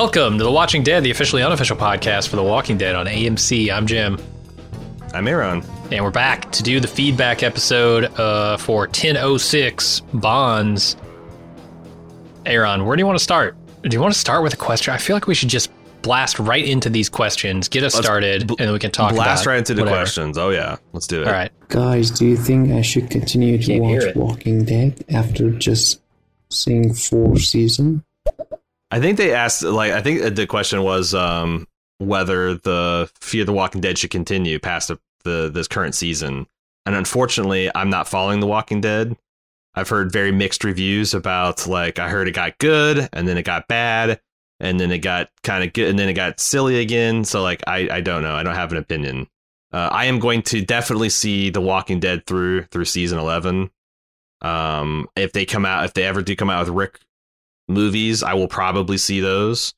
Welcome to The Watching Dead, the officially unofficial podcast for The Walking Dead on AMC. I'm Jim. I'm Aaron. And we're back to do the feedback episode uh, for 1006 Bonds. Aaron, where do you want to start? Do you want to start with a question? I feel like we should just blast right into these questions, get us Let's started, bl- and then we can talk Blast about right into the whatever. questions. Oh yeah, let's do it. All right. Guys, do you think I should continue to Can't watch. Walking Dead after just seeing four seasons? I think they asked like I think the question was um, whether the Fear the Walking Dead should continue past the, the this current season. And unfortunately, I'm not following The Walking Dead. I've heard very mixed reviews about like I heard it got good and then it got bad and then it got kind of good and then it got silly again. So like I I don't know. I don't have an opinion. Uh, I am going to definitely see The Walking Dead through through season 11. Um, if they come out, if they ever do come out with Rick movies, I will probably see those.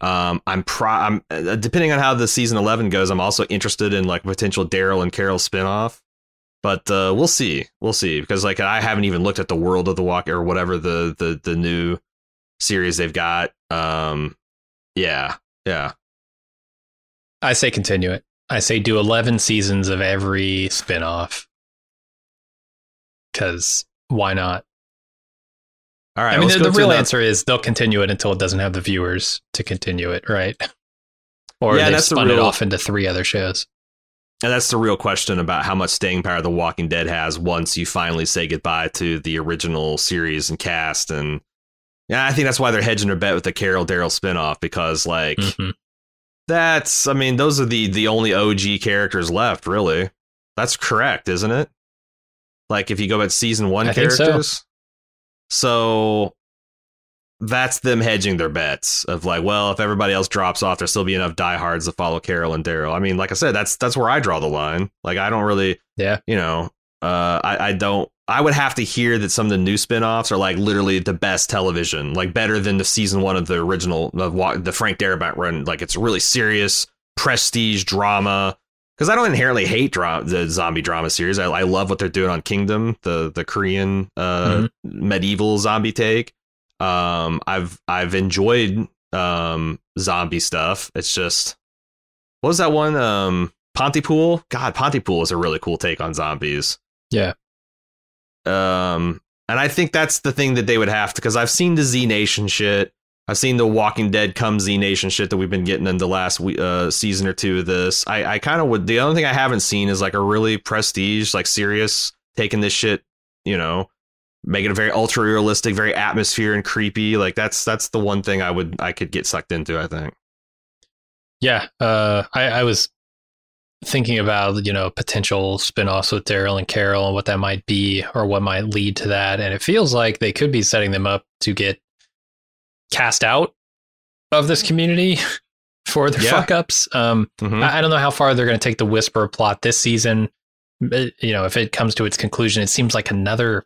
Um, I'm pro. I'm uh, depending on how the season 11 goes. I'm also interested in like potential Daryl and Carol spinoff, but uh, we'll see. We'll see because like I haven't even looked at the World of the Walk or whatever the the the new series they've got. Um, yeah, yeah. I say continue it. I say do 11 seasons of every spin-off. Because why not? All right. I mean, the, the real answer is they'll continue it until it doesn't have the viewers to continue it, right? Or Yeah, they've the spun it off into three other shows. And that's the real question about how much staying power The Walking Dead has once you finally say goodbye to the original series and cast. And yeah, I think that's why they're hedging their bet with the Carol Daryl spinoff because, like, Mhm. that's, I mean, those are the the only OG characters left, really. That's correct, isn't it? Like, if you go back to season one I characters. So that's them hedging their bets of like, well, if everybody else drops off, there'll still be enough diehards to follow Carol and Daryl. I mean, like I said, that's that's where I draw the line. Like, I don't really, Yeah. you know, uh, I I don't. I would have to hear that some of the new spin-offs are like literally the best television, like better than the season one of the original of the Frank Darabont run. Like it's really serious prestige drama. Because I don't inherently hate the zombie drama series. I, I love what they're doing on Kingdom, the the Korean uh, medieval zombie take. Um, I've I've enjoyed um zombie stuff. It's just what was that one? Um, Pontypool. God, Pontypool is a really cool take on zombies. Yeah. Um, and I think that's the thing that they would have to because I've seen the Z Nation shit. I've seen the Walking Dead come Z Nation shit that we've been getting in the last uh, season or two of this. I, I kind of would. The only thing I haven't seen is like a really prestige, like serious taking this shit. You know, making it very ultra realistic, very atmosphere and creepy. Like that's that's the one thing I would I could get sucked into. I think. Yeah, uh, I, I was thinking about you know potential spin-offs with Daryl and Carol and what that might be or what might lead to that, and it feels like they could be setting them up to get cast out of this community for their Yeah. fuck ups. Um, Mhm. I, I don't know how far they're going to take the Whisper plot this season. But, you know, if it comes to its conclusion, it seems like another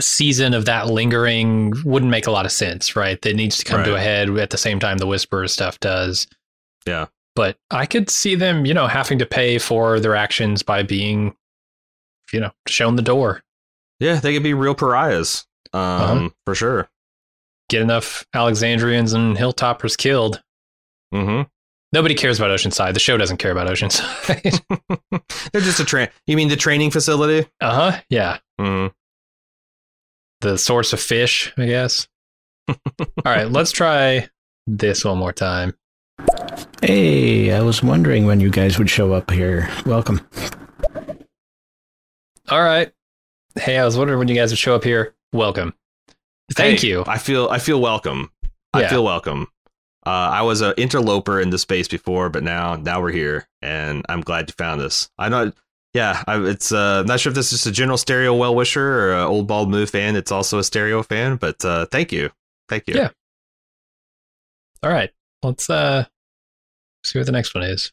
season of that lingering wouldn't make a lot of sense, right? That needs to come to a head at the same time the Whisper stuff does. Yeah. But I could see them, you know, having to pay for their actions by being, you know, shown the door. Yeah, they could be real pariahs. Um, Uh-huh. for sure. Get enough Alexandrians and Hilltoppers killed. Mm-hmm. Nobody cares about Oceanside. The show doesn't care about Oceanside. They're just a train. You mean the training facility? uh huh. Yeah. Mm-hmm. the source of fish, I guess. All right, let's try this one more time. Hey, I was wondering when you guys would show up here. Welcome. All right. Hey, I was wondering when you guys would show up here. Welcome. Thank Hey, you. I feel I feel welcome. I feel welcome. Uh, I was an interloper in the space before, but now now we're here, and I'm glad you found us. I know, yeah. I, it's uh, I'm not sure if this is just a general stereo well wisher or an old bald move fan. It's also a stereo fan, but uh, thank you, thank you. Yeah. All right. Let's uh see what the next one is.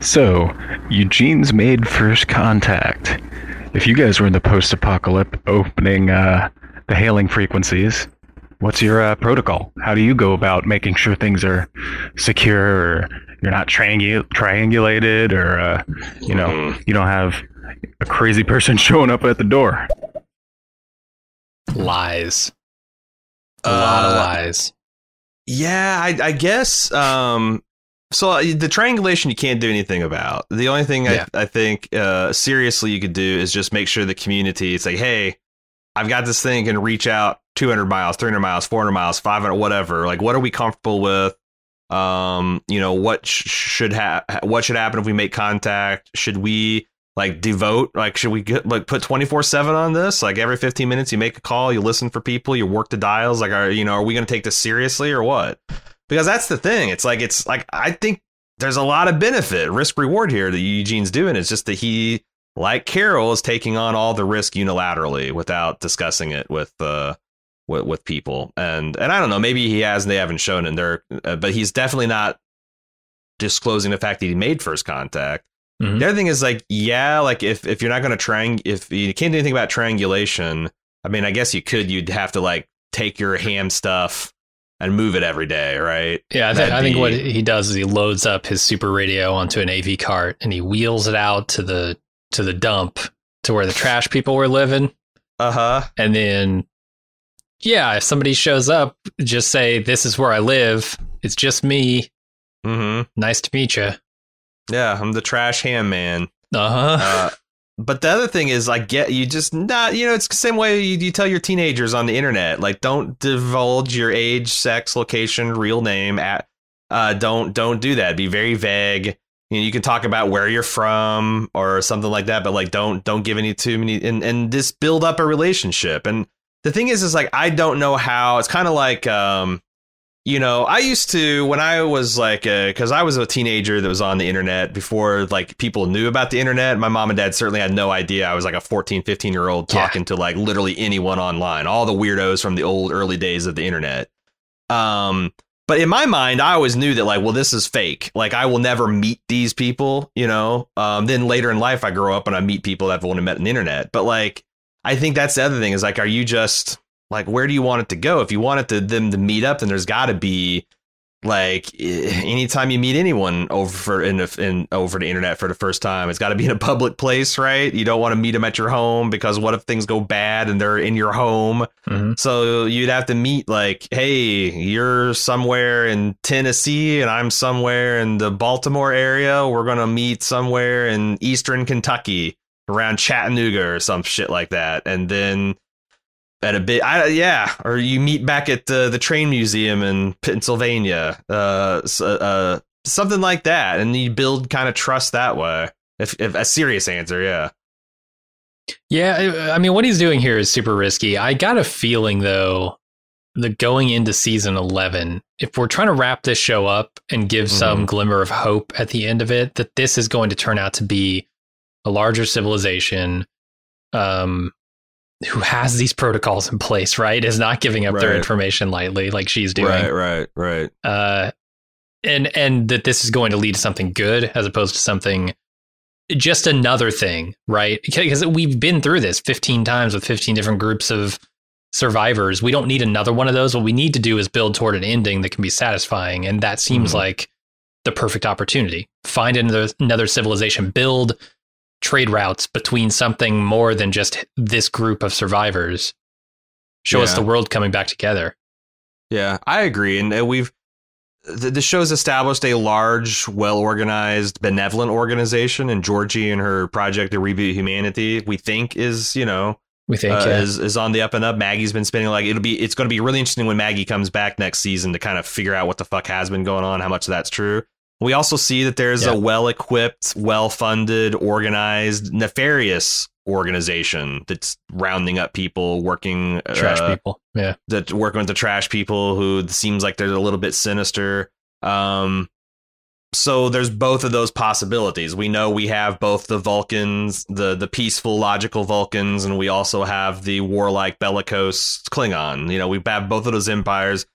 So, Eugene's made first contact. If you guys were in the post-apocalypse opening uh, the hailing frequencies, what's your uh, protocol? How do you go about making sure things are secure, or you're not triangu- triangulated, or uh, you know, Mhm. you don't have a crazy person showing up at the door? Lies. A lot of Uh, lies. Yeah, I, I guess. Um, so uh, the triangulation you can't do anything about. The only thing Yeah. I, I think uh, seriously you could do is just make sure the community. It's like, hey, I've got this thing can reach out 200 miles, 300 miles, 400 miles, 500, whatever. Like, what are we comfortable with? Um, you know, what sh- should ha- what should happen if we make contact? Should we like devote like should we get like put 24/7 on this? Like every 15 minutes you make a call, you listen for people, you work the dials like are you know, are we going to take this seriously or what? Because that's the thing. It's like it's like I think there's a lot of benefit, risk reward here that Eugene's doing. It's just that he like Carol is taking on all the risk unilaterally without discussing it with uh with, with people. And and I don't know, maybe he has and they haven't shown it there, uh, but he's definitely not disclosing the fact that he made first contact. Mhm. The other thing is like, yeah, like if if you're not going to triang, if you can't do anything about triangulation, I mean, I guess you could. You'd have to like take your ham stuff and move it every day, right? Yeah, I, th- I think what he does is he loads up his super radio onto an AV cart and he wheels it out to the to the dump to where the trash people were living, Uh huh. and then yeah, if somebody shows up, just say this is where I live. It's just me. hmm Nice to meet you. Yeah, I'm the trash ham man. Uh-huh. Uh, but the other thing is, I get you just not, you know, it's the same way you, you tell your teenagers on the internet, like, don't divulge your age, sex, location, real name. At, uh, don't don't do that. Be very vague. You know, you can talk about where you're from or something like that, but like, don't don't give any too many and and just build up a relationship. And the thing is, is like, I don't know how. It's kind of like, um, you know, I used to when I was like, because I was a teenager that was on the internet before like people knew about the internet. My mom and dad certainly had no idea I was like a 14, 15 year old Yeah. talking to like literally anyone online, all the weirdos from the old early days of the internet. Um, but in my mind, I always knew that like, well, this is fake. Like, I will never meet these people, you know. Um, then later in life, I grow up and I meet people that I've only met on the internet. But like, I think that's the other thing is like, are you just like, where do you want it to go? If you want it to them to meet up, then there's got to be like eh, anytime you meet anyone over for in, the- in over the internet for the first time, it's got to be in a public place, right? You don't want to meet them at your home because what if things go bad and they're in your home? Mhm. So you'd have to meet like, hey, you're somewhere in Tennessee and I'm somewhere in the Baltimore area. We're gonna meet somewhere in Eastern Kentucky around Chattanooga or some shit like that, and then at a bit, I, yeah, or you meet back at the the train museum in Pennsylvania, uh, uh, something like that, and you build kind of trust that way. If, if a serious answer, yeah. Yeah, I mean, what he's doing here is super risky. I got a feeling, though, that going into season 11, if we're trying to wrap this show up and give some glimmer of hope at the end of it, that this is going to turn out to be a larger civilization um, who has these protocols in place, right? Is not giving up their information lightly like she's doing. Right, right, right. uh, and and that this is going to lead to something good as opposed to something just another thing, right? Because we've been through this 15 times with 15 different groups of survivors. We don't need another one of those. What we need to do is build toward an ending that can be satisfying, and that seems Mhm. like the perfect opportunity. Find another another civilization, build trade routes between something more than just this group of survivors. Show us the world coming back together. Yeah, I agree, and uh, we've the, the show's established a large, well organized, benevolent organization, and Georgie and her project to reboot humanity, we think is you know We think uh, yeah. is is on the up and up. Maggie's been spending like it'll be it's going to be really interesting when Maggie comes back next season to kind of figure out what the fuck has been going on, how much of that's true. We also see that there's Yeah. a well equipped, well funded, organized, nefarious organization that's rounding up people working trash uh, people. Yeah. that working with the trash people who seems like they're a little bit sinister. Um, so there's both of those possibilities. We know we have both the Vulcans, the the peaceful, logical Vulcans, and we also have the warlike, bellicose Klingon. You know, we have both of those empires.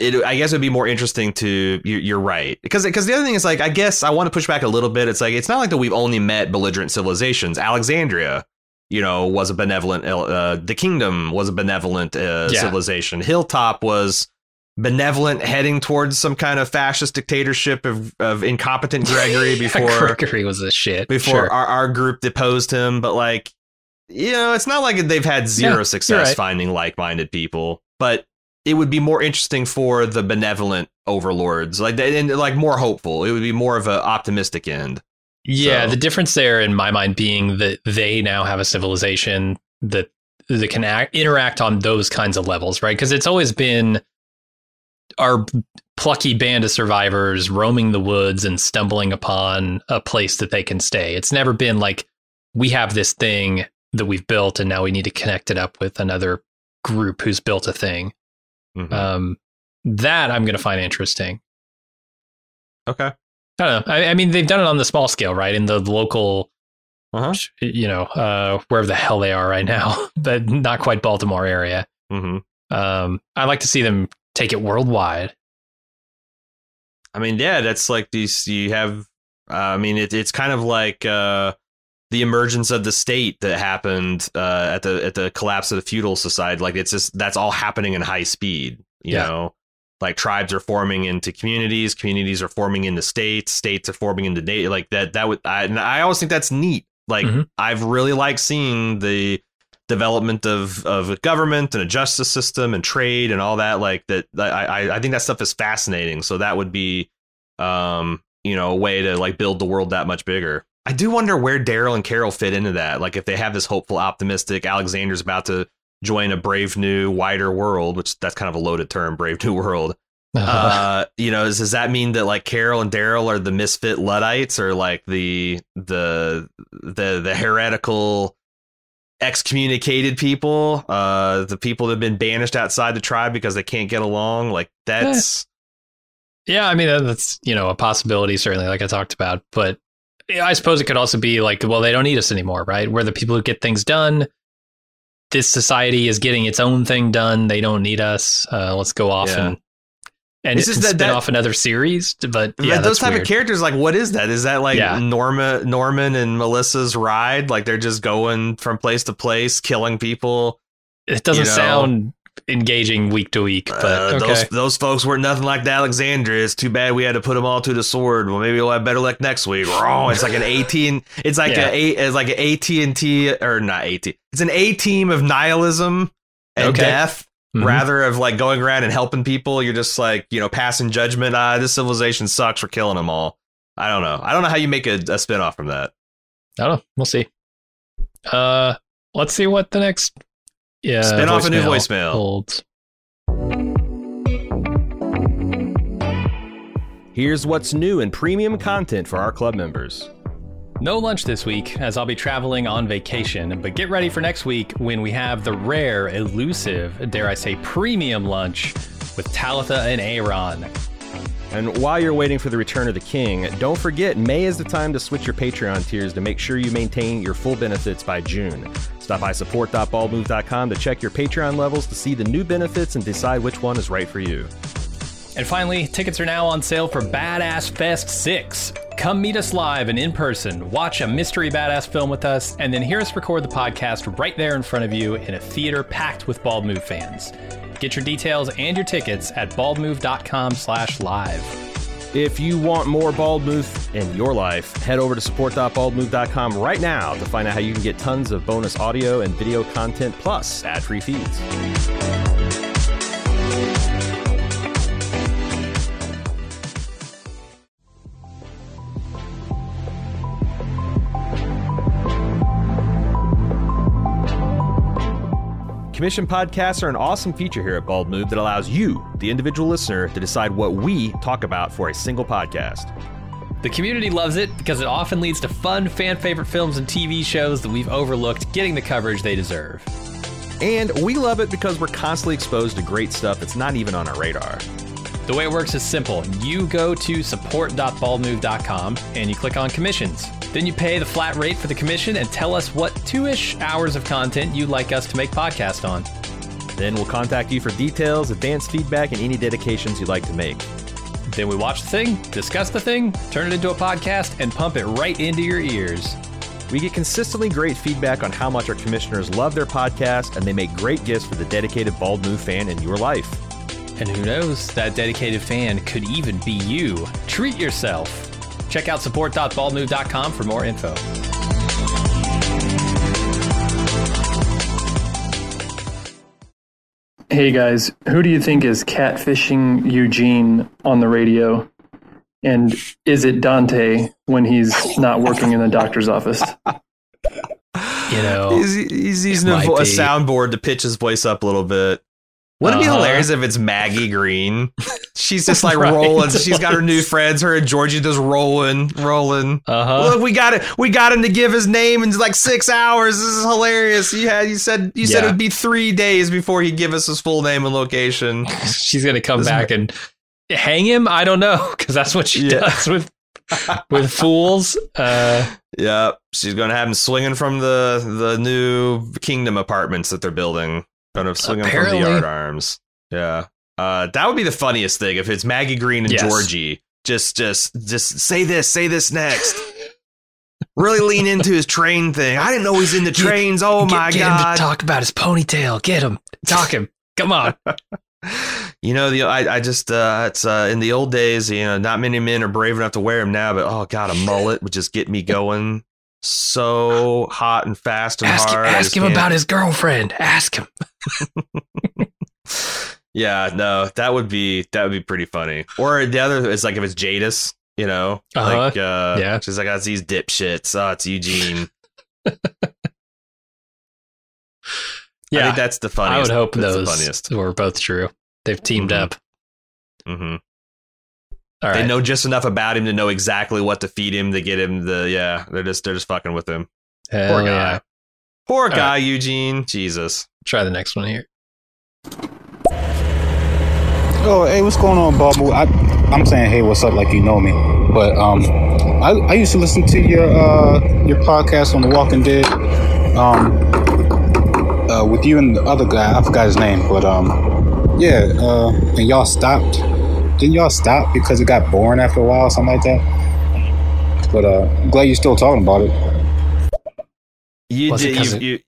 It, I guess it would be more interesting to. You're, you're right because because the other thing is like I guess I want to push back a little bit. It's like it's not like that we've only met belligerent civilizations. Alexandria you know, was a benevolent. Uh, the kingdom was a benevolent uh, Yeah. civilization. Hilltop was benevolent, heading towards some kind of fascist dictatorship of, of incompetent Gregory before Gregory was a shit. before Sure. our, our group deposed him. But like, you know, it's not like they've had zero Yeah, success right. finding like-minded people. But it would be more interesting for the benevolent overlords, like and like more hopeful. It would be more of an optimistic end. Yeah, So- the difference there, in my mind, being that they now have a civilization that that can act, interact on those kinds of levels, right? Because it's always been our plucky band of survivors roaming the woods and stumbling upon a place that they can stay. It's never been like we have this thing that we've built and now we need to connect it up with another group who's built a thing. Mhm. Um, that I'm going to find interesting. okay. I don't know. I, I mean, they've done it on the small scale, right? In the local, Uh-huh. you know, uh, wherever the hell they are right now, but not quite Baltimore area. hmm Um, I'd like to see them take it worldwide. I mean, yeah, that's like these. You have. Uh, I mean, it, it's kind of like uh, the emergence of the state that happened uh, at the at the collapse of the feudal society. Like it's just that's all happening in high speed. You Yeah. know, like tribes are forming into communities, communities are forming into states, states are forming into na- like that. That would I, and I always think that's neat. Like Mhm. I've really liked seeing the development of of a government and a justice system and trade and all that like that I, I I think that stuff is fascinating so that would be um you know a way to like build the world that much bigger I do wonder where Daryl and Carol fit into that like if they have this hopeful optimistic Alexander's about to join a brave new wider world which that's kind of a loaded term brave new world uh you know does, does that mean that like carol and daryl are the misfit luddites or like the the the the heretical excommunicated people uh the people that have been banished outside the tribe because they can't get along like that's yeah, I mean that's you know a possibility certainly, like I talked about. But I suppose it could also be like, well, they don't need us anymore, right? We're the people who get things done. This society is getting its own thing done. They don't need us. Uh, let's go off Yeah. and and, It's just that- spin that- off another series. But yeah, those type weird. of characters like what is that is that like Yeah. norma norman and melissa's ride like they're just going from place to place killing people It doesn't you know, sound engaging week to week, but Uh, okay. those those folks weren't nothing like the Alexandria. It's too bad we had to put them all to the sword. Well, maybe we'll have better luck next week. Wrong. It's like an eighteen. It's like Yeah. a it's like an AT and T or not AT. It's an A team of nihilism and Okay. death. Mhm. Rather of like going around and helping people, you're just like you know passing judgment. Ah, this civilization sucks. We're killing them all. I don't know. I don't know how you make a, a spin off from that. I don't know. We'll see. Uh, let's see what the next yeah Spin off a new voicemail. holds. Here's what's new in premium content for our club members. No lunch this week, as I'll be traveling on vacation, but get ready for next week when we have the rare, elusive, dare I say, premium lunch with Talitha and Aaron. And while you're waiting for the return of the king, don't forget May is the time to switch your Patreon tiers to make sure you maintain your full benefits by June. Stop by support.baldmove.com to check your Patreon levels to see the new benefits and decide which one is right for you. And finally, tickets are now on sale for Badass Fest 6. Come meet us live and in person, watch a mystery badass film with us, and then hear us record the podcast right there in front of you in a theater packed with Bald Move fans. Get your details and your tickets at baldmove.com slash live. If you want more Bald Move in your life, head over to support.baldmove.com right now to find out how you can get tons of bonus audio and video content plus ad-free feeds. Commission podcasts are an awesome feature here at Bald Move that allows you, the individual listener, to decide what we talk about for a single podcast. The community loves it because it often leads to fun, fan favorite films and TV shows that we've overlooked getting the coverage they deserve. And we love it because we're constantly exposed to great stuff that's not even on our radar. The way it works is simple. You go to support.baldmove.com and you click on commissions. Then you pay the flat rate for the commission and tell us what two ish hours of content you'd like us to make podcast on. Then we'll contact you for details, advanced feedback, and any dedications you'd like to make. Then we watch the thing, discuss the thing, turn it into a podcast, and pump it right into your ears. We get consistently great feedback on how much our commissioners love their podcast, and they make great gifts for the dedicated Bald Move fan in your life. And who knows, that dedicated fan could even be you. Treat yourself. Check out support.baldmove.com for more info. Hey guys, who do you think is catfishing Eugene on the radio? And is it Dante when he's not working in the doctor's office? You know, He's, he's using a, a soundboard to pitch his voice up a little bit. Wouldn't Uh-huh. be hilarious if it's Maggie Greene? She's just like Right. rolling. She's got her new friends. Her and Georgie just rolling, rolling. uh huh. Look, we got it. We got him to give his name in like six hours. This is hilarious. You had you said you said it'd be three days before he'd give us his full name and location. She's gonna come This- back and hang him. I don't know because that's what she Yeah. does with with fools. Uh, Yeah, she's gonna have him swinging from the the new Kingdom apartments that they're building. Gonna swing him from the yard arms. Yeah, uh, that would be the funniest thing if it's Maggie Greene and Yes. Georgie. Just, just, just say this, say this next. really lean into his train thing. I didn't know he's into Get- trains. Oh get, my get him god! to talk about his ponytail. Get him. Talk him. Come on. You know, the I, I just uh, it's uh, in the old days. You know, not many men are brave enough to wear them now. But oh god, a mullet would just get me going so hot and fast and ask him, hard. I ask him can't- about his girlfriend. Ask him. Yeah, no, that would be that would be pretty funny. Or the other is like if it's Jadis, you know, Uh-huh. like uh, Yeah. she's like, "Oh, it's these dipshits. Oh, it's Eugene." I Yeah, think that's the funniest. I would hope that's those the funniest. were both true. They've teamed Mhm. up. hmm All They right. know just enough about him to know exactly what to feed him to get him the yeah. They're just they're just fucking with him. Hell Poor guy. yeah. Poor All guy, Eugene. Jesus. Try the next one here. Oh, hey, what's going on, Bubble? I, I'm saying, hey, what's up? Like you know me, but um, I, I used to listen to your uh your podcast on The Walking Dead, um, uh, with you and the other guy. I forgot his name, but um, yeah, uh, and y'all stopped. Didn't y'all stop because it got boring after a while, or something like that? But uh, I'm glad you're still talking about it. You Was it you, it- you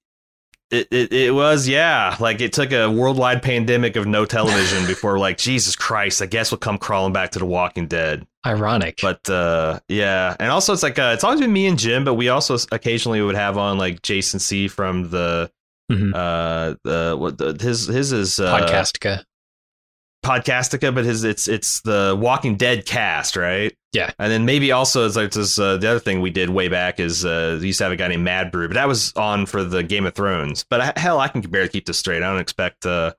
it, it, it was yeah like it took a worldwide pandemic of no television before like jesus christ i guess we'll come crawling back to the walking dead Ironic. but uh yeah and also it's like uh, it's always been me and jim but we also occasionally would have on like jason c from the Mhm. uh the what the, his his is uh Podcastica. Podcastica but his it's it's the walking dead cast right Yeah. and then maybe also it's like this uh, the other thing we did way back is uh used to have a guy named mad brew but that was on for the game of thrones but I, hell i can barely keep this straight i don't expect uh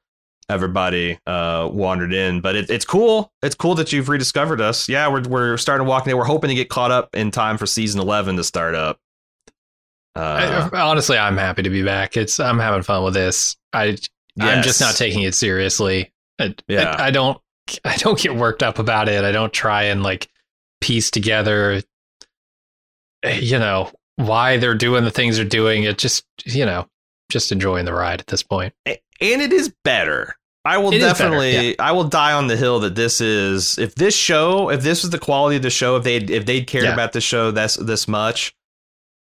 everybody uh wandered in but it, it's cool it's cool that you've rediscovered us yeah we're, we're starting to walk we're hoping to get caught up in time for season 11 to start up uh, I, honestly, I'm happy to be back. It's I'm having fun with this. I I'm just not taking it seriously. I, Yeah. I, I don't I don't get worked up about it. I don't try and like piece together you know why they're doing the things they're doing. It just you know just enjoying the ride at this point. And it is better. I will It is better, definitely I will die on the hill that this is if this show if this was the quality of the show if they if they'd cared Yeah. about the show that's this much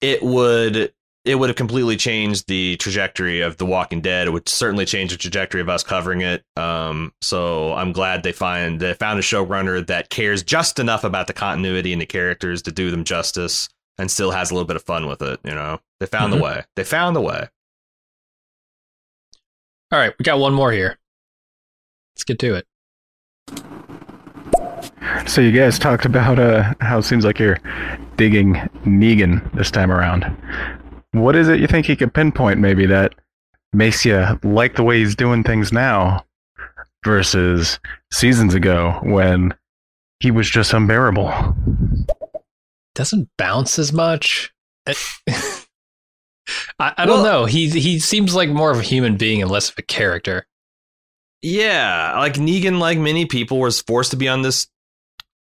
it would it would have completely changed the trajectory of The Walking Dead. It would certainly change the trajectory of us covering it. Um, so I'm glad they find they found a showrunner that cares just enough about the continuity and the characters to do them justice and still has a little bit of fun with it. You know, they found Mhm. the way. They found the way. All right, we got one more here. Let's get to it. So you guys talked about uh, how it seems like you're digging Negan this time around. What is it you think he could pinpoint maybe that makes you like the way he's doing things now versus seasons ago when he was just unbearable? Doesn't bounce as much. Eh, I, I don't Well- know. He he seems like more of a human being and less of a character. Yeah, like Negan, like many people, was forced to be on this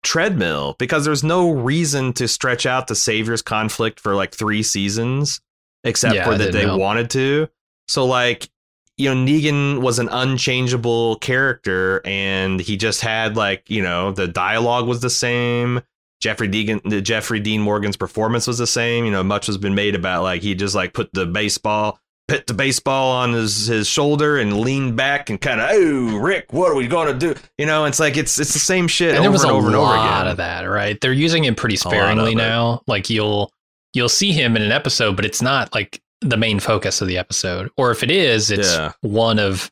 treadmill because there's no reason to stretch out the Savior's conflict for like three seasons, except Yeah, for that they help. wanted to. So, like, you know, Negan was an unchangeable character and he just had, like, you know, the dialogue was the same. Jeffrey Deegan, the Jeffrey Dean Morgan's performance was the same. You know, much has been made about like he just like put the baseball, put the baseball on his his shoulder and leaned back and kind of, oh, Rick, what are we going to do? You know, it's like it's it's the same shit and over there was and over and over lot again. of that, right? They're using it pretty sparingly now. Like you'll you'll see him in an episode, but it's not like the main focus of the episode. Or if it is, it's Yeah. one of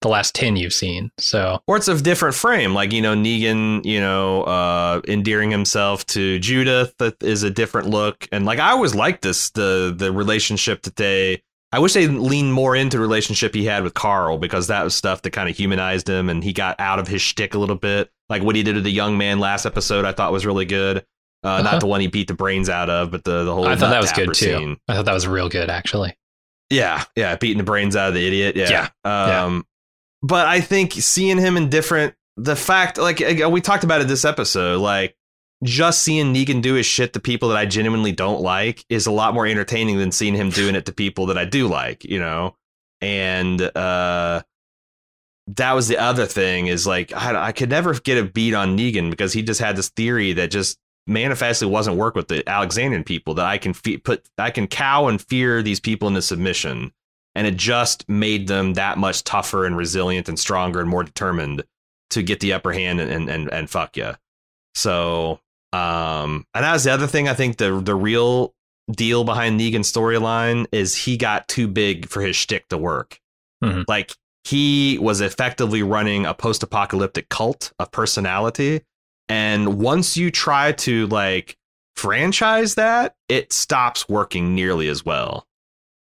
the last ten you've seen. So or it's a different frame like you know negan you know uh endearing himself to judith that is a different look and like i always liked this the the relationship that they i wish they leaned more into the relationship he had with carl because that was stuff that kind of humanized him and he got out of his shtick a little bit like what he did to the young man last episode i thought was really good uh, Uh-huh. not the one he beat the brains out of but the the whole I thought that was good too. scene. I thought that was real good actually. Yeah, yeah, beating the brains out of the idiot. Yeah. Yeah, Um but I think seeing him in different the fact like uh, we talked about it this episode like just seeing Negan do his shit to people that I genuinely don't like is a lot more entertaining than seeing him doing it to people that I do like, you know. And uh that was the other thing is like I, I could never get a beat on Negan because he just had this theory that just manifestly wasn't work with the Alexandrian people that I can fe- put I can cow and fear these people into submission and it just made them that much tougher and resilient and stronger and more determined to get the upper hand and and and, and fuck you. So um and that was the other thing I think the the real deal behind Negan's storyline is he got too big for his shtick to work. Mhm. Like he was effectively running a post-apocalyptic cult of personality and once you try to like franchise that it stops working nearly as well.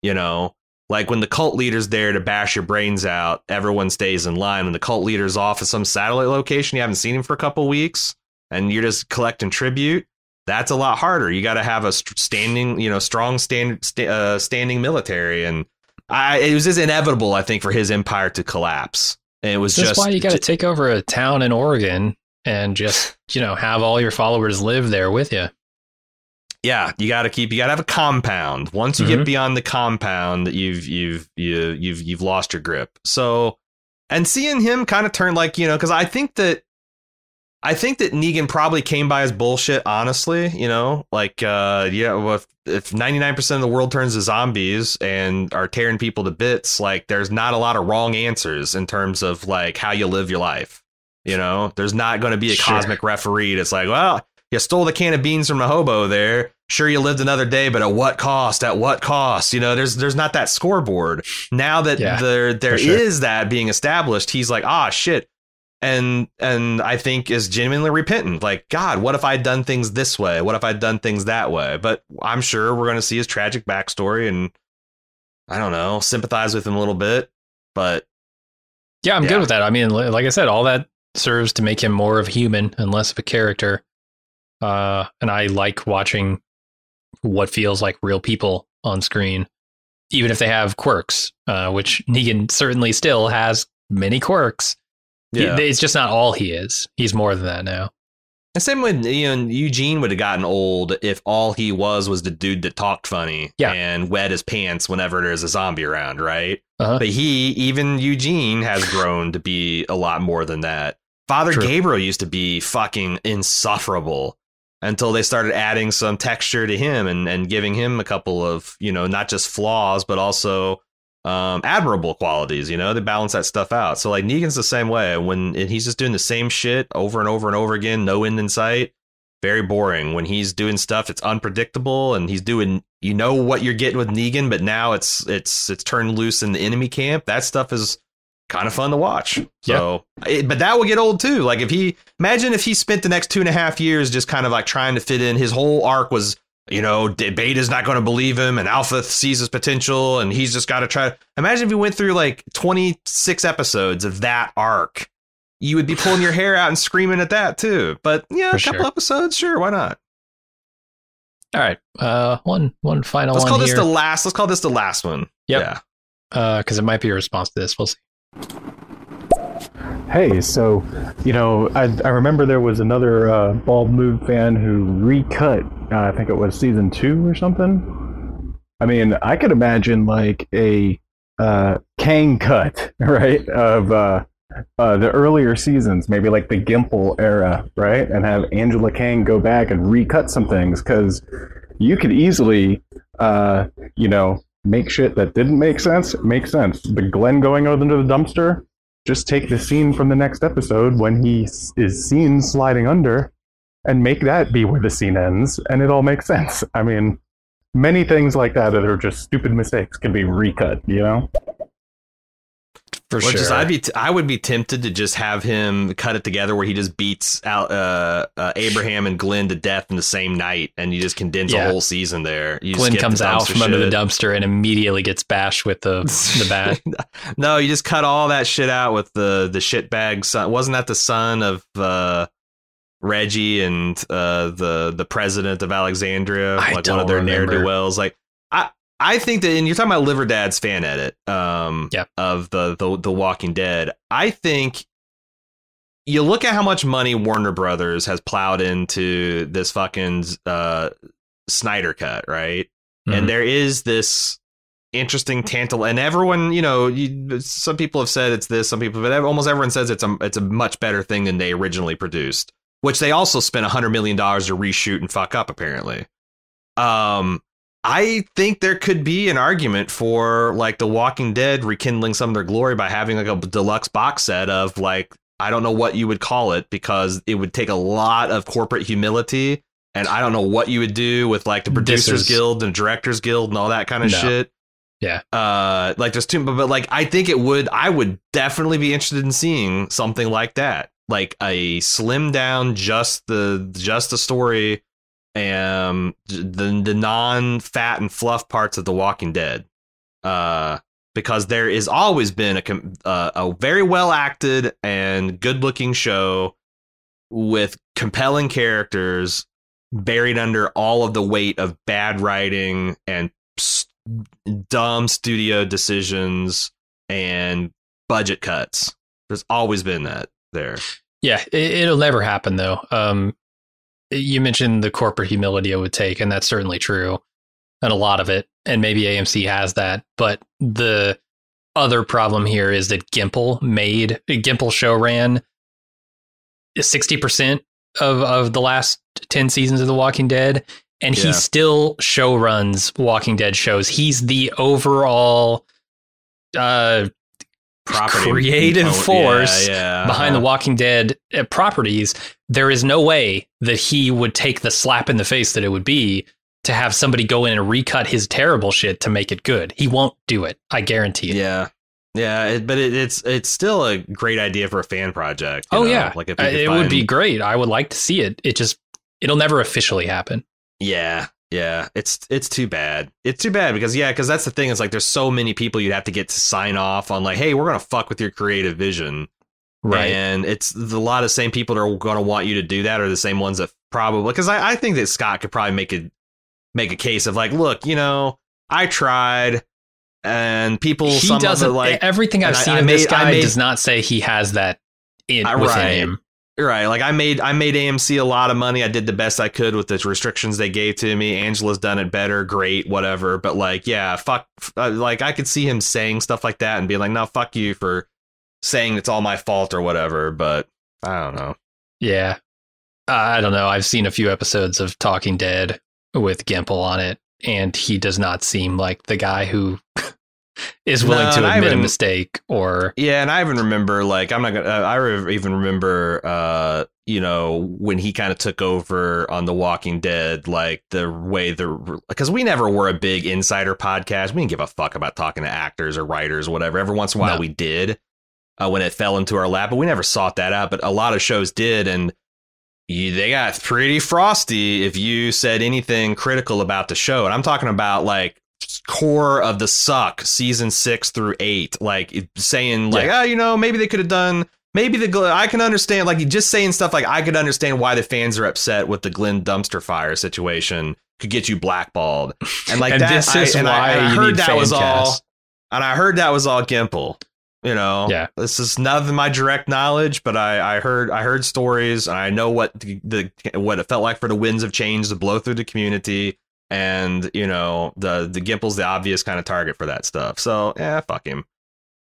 You know like when the cult leader's there to bash your brains out everyone stays in line. When the cult leader's off at some satellite location you haven't seen him for a couple weeks and you're just collecting tribute that's a lot harder. You got to have a standing you know strong stand, sta- uh, standing military. And I, it was just inevitable i think for his empire to collapse. And it was That's just why you got to take over a town in Oregon and just you know have all your followers live there with you. Yeah, you got to keep. You got to have a compound. Once you Mhm. get beyond the compound, you've you've you, you've you've lost your grip. So, and seeing him kind of turn like you know, because I think that I think that Negan probably came by his bullshit. Honestly, you know, like uh, yeah, well, if if ninety nine percent of the world turns to zombies and are tearing people to bits, like there's not a lot of wrong answers in terms of like how you live your life. You know, there's not going to be a Sure. cosmic referee that's like, well, you stole the can of beans from a hobo there. Sure, you lived another day, but at what cost? At what cost? You know, there's there's not that scoreboard. Now that Yeah, there there sure. is that being established, he's like, ah, shit. And and I think is genuinely repentant. Like, God, what if I'd done things this way? What if I'd done things that way? But I'm sure we're gonna see his tragic backstory and I don't know, sympathize with him a little bit. But Yeah, I'm Yeah. good with that. I mean, like I said, all that serves to make him more of a human and less of a character. Uh, and I like watching what feels like real people on screen, even if they have quirks, uh, which Negan certainly still has many quirks. He- yeah. it's just not all he is. He's more than that now. The same with you know, Eugene would have gotten old if all he was was the dude that talked funny Yeah. and wet his pants whenever there's a zombie around, right? Uh-huh. But he, even Eugene, has grown to be a lot more than that. Father True. Gabriel used to be fucking insufferable until they started adding some texture to him and, and giving him a couple of, you know, not just flaws, but also um, admirable qualities, you know, they balance that stuff out. So like Negan's the same way when and he's just doing the same shit over and over and over again, no end in sight. Very boring. When he's doing stuff, it's unpredictable, and he's doing. You know what you're getting with Negan, but now it's it's it's turned loose in the enemy camp. That stuff is kind of fun to watch. So, it, but that will get old too. Like if he imagine if he spent the next two and a half years just kind of like trying to fit in. His whole arc was you know, Beta's not going to believe him, and Alpha sees his potential, and he's just got to try. Imagine if he went through like 26 episodes of that arc. You would be pulling your hair out and screaming at that too. But yeah, For a couple sure. episodes, sure, why not? All right, uh, one one final Let's one call this the last. Let's call this the last one. Yep. Yeah. because it might be a response to this. We'll see. Hey, so you know, I I remember there was another uh, Bald Move fan who recut. Uh, I think it was season two or something. I mean, I could imagine like a uh, Kang cut, right, of uh, uh, the earlier seasons, maybe like the Gimple era, right? And have Angela Kang go back and recut some things because you could easily, uh, you know, make shit that didn't make sense make sense. The Glenn going over into the dumpster, just take the scene from the next episode when he is seen sliding under and make that be where the scene ends and it all makes sense. I mean, many things like that that are just stupid mistakes can be recut, you know? For Or sure. just I'd be t- I would be tempted to just have him cut it together where he just beats out uh, uh, Abraham and Glenn to death in the same night, and you just condense Yeah. a whole season there. You Glenn skip the comes out from under the dumpster and immediately gets bashed with the the bat. no, you just cut all that shit out with the the shitbag son. Wasn't that the son of uh, Reggie and uh, the the president of Alexandria, I like one of their ne'er do wells. Like I I think that, and you're talking about Liver Dad's fan edit, um, Yep. of the the the Walking Dead. I think you look at how much money Warner Brothers has plowed into this fucking uh, Snyder cut, right? Mhm. and there is this interesting tantal and everyone you know you, some people have said it's this some people but almost everyone says it's a it's a much better thing than they originally produced which they also spent a hundred million dollars to reshoot and fuck up apparently um i think there could be an argument for like the walking dead rekindling some of their glory by having like a deluxe box set of like i don't know what you would call it because it would take a lot of corporate humility and I don't know what you would do with like the producers is- guild and directors guild and all that kind of No. shit. Yeah. Uh, like there's two, but, but like I think it would. I would definitely be interested in seeing something like that, like a slim down, just the just the story, and the the non fat and fluff parts of The Walking Dead. Uh, because there is always been a uh, a very well acted and good looking show with compelling characters buried under all of the weight of bad writing and dumb studio decisions and budget cuts. There's always been that there. Yeah, it, it'll never happen though. Um, you mentioned the corporate humility it would take, and that's certainly true, and a lot of it. And maybe AMC has that, but the other problem here is that Gimple made Gimple show ran sixty percent of of the last ten seasons of The Walking Dead, and Yeah. he still show runs Walking Dead shows. He's the overall uh Property creative oh, force yeah, behind the uh-huh. Walking Dead uh, properties, there is no way that he would take the slap in the face that it would be to have somebody go in and recut his terrible shit to make it good. He won't do it. I guarantee it. Yeah. Yeah, it, but it, it's it's still a great idea for a fan project. Oh know? yeah, like if Uh, it would be great. I would like to see it. It just it'll never officially happen. Yeah, yeah. It's it's too bad. It's too bad because yeah, because that's the thing. Is like there's so many people you'd have to get to sign off on like, hey, we're gonna fuck with your creative vision, Right. And it's a lot of same people that are gonna want you to do that are the same ones that probably because I, I think that Scott could probably make a make a case of like, look, you know, I tried, and people he some doesn't it, like everything I've I- seen I of this made- I guy made- does not say he has that in Uh, within right. Right. Like I made I made AMC a lot of money. I did the best I could with the restrictions they gave to me. Angela's done it better, great, whatever. But like, yeah, fuck uh, like I could see him saying stuff like that and being like, "No, fuck you for saying it's all my fault or whatever." But I don't know. Yeah. I don't know. I've seen a few episodes of Talking Dead with Gimple on it, and he does not seem like the guy who is willing No, to admit a mistake or Yeah, and I even remember like I'm not gonna. Uh, I re- even remember, uh, you know, when he kind of took over on The Walking Dead, like the way the because we never were a big insider podcast. We didn't give a fuck about talking to actors or writers or whatever. Every once in a while No. we did uh, when it fell into our lap, but we never sought that out. But a lot of shows did, and you, they got pretty frosty if you said anything critical about the show. And I'm talking about like core of the suck season six through eight, like saying like, oh, you know, maybe they could have done. Maybe the I can understand like just saying stuff like I could understand why the fans are upset with the Glenn dumpster fire situation could get you blackballed and like And that. this I- is I, why I you heard need that was all, and I heard that was all Gimple. You know, Yeah. This is not my direct knowledge, but I, I heard I heard stories, and I know what the, the what it felt like for the winds of change to blow through the community, and you know the the Gimple's the obvious kind of target for that stuff. So yeah, fuck him.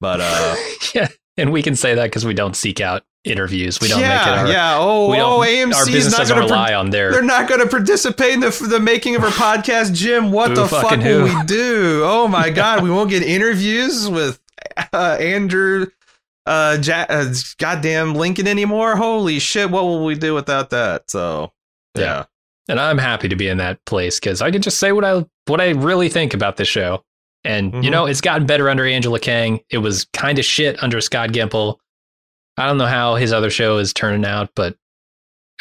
But uh, yeah, and we can say that because we don't seek out interviews. We don't yeah, make it our yeah. Oh, oh, AMC our is business not doesn't going to rely on their They're not going to participate in the, the making of our podcast, Jim. What the fuck will who? we do? Oh my god, we won't get interviews with uh, Andrew, uh, ja- uh, goddamn Lincoln anymore. Holy shit, what will we do without that? So, yeah, Yeah. And I'm happy to be in that place because I can just say what I what I really think about this show. And you Mhm. know, it's gotten better under Angela Kang. It was kind of shit under Scott Gimple. I don't know how his other show is turning out, but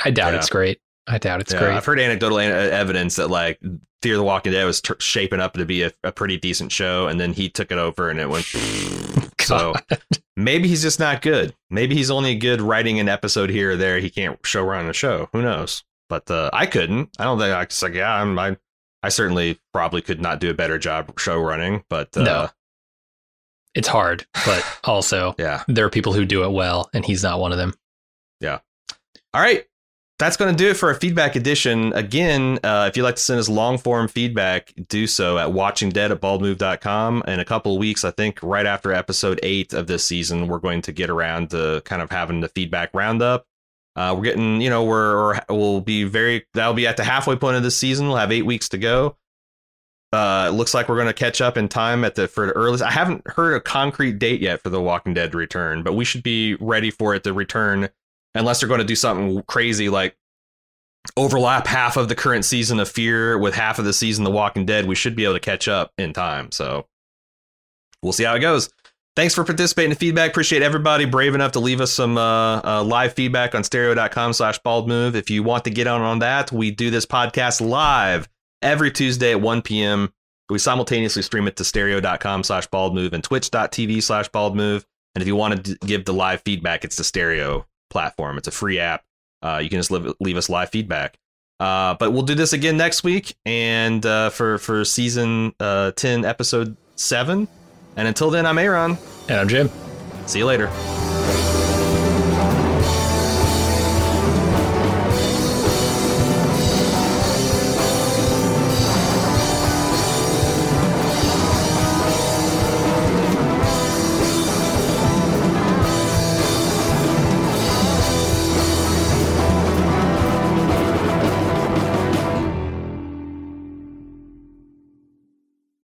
I doubt Yeah. it's great. I doubt it's Yeah, great. I've heard anecdotal evidence that like Fear the Walking Dead was t- shaping up to be a, a pretty decent show, and then he took it over and it went. so maybe he's just not good. Maybe he's only good writing an episode here or there. He can't show run a show. Who knows? But uh, I couldn't. I don't think I was like yeah. I'm, I I certainly probably could not do a better job show running. But uh, No. It's hard, but also yeah. there are people who do it well, and he's not one of them. Yeah. All right. That's going to do it for our feedback edition. Again, uh, if you'd like to send us long form feedback, do so at watchingdead at baldmove.com. In a couple of weeks, I think right after episode eight of this season, we're going to get around to kind of having the feedback roundup. Uh, we're getting, you know, we're, we're we'll be very that'll be at the halfway point of this season. We'll have eight weeks to go. Uh, it looks like we're going to catch up in time at the for the earliest. I haven't heard a concrete date yet for the Walking Dead return, but we should be ready for it to return unless they're going to do something crazy like overlap half of the current season of Fear with half of the season The Walking Dead. We should be able to catch up in time. So we'll see how it goes. Thanks for participating in the feedback. Appreciate everybody brave enough to leave us some uh, uh, live feedback on stereo.com slash bald move. If you want to get on on that, we do this podcast live every Tuesday at 1 p.m. We simultaneously stream it to stereo.com slash bald move and twitch.tv slash bald move. And if you want to d- give the live feedback, it's the stereo platform. It's a free app. Uh, you can just leave, leave us live feedback. Uh, but we'll do this again next week and uh, for for season uh, 10, episode 7. And until then, I'm Aaron. And I'm Jim. See you later.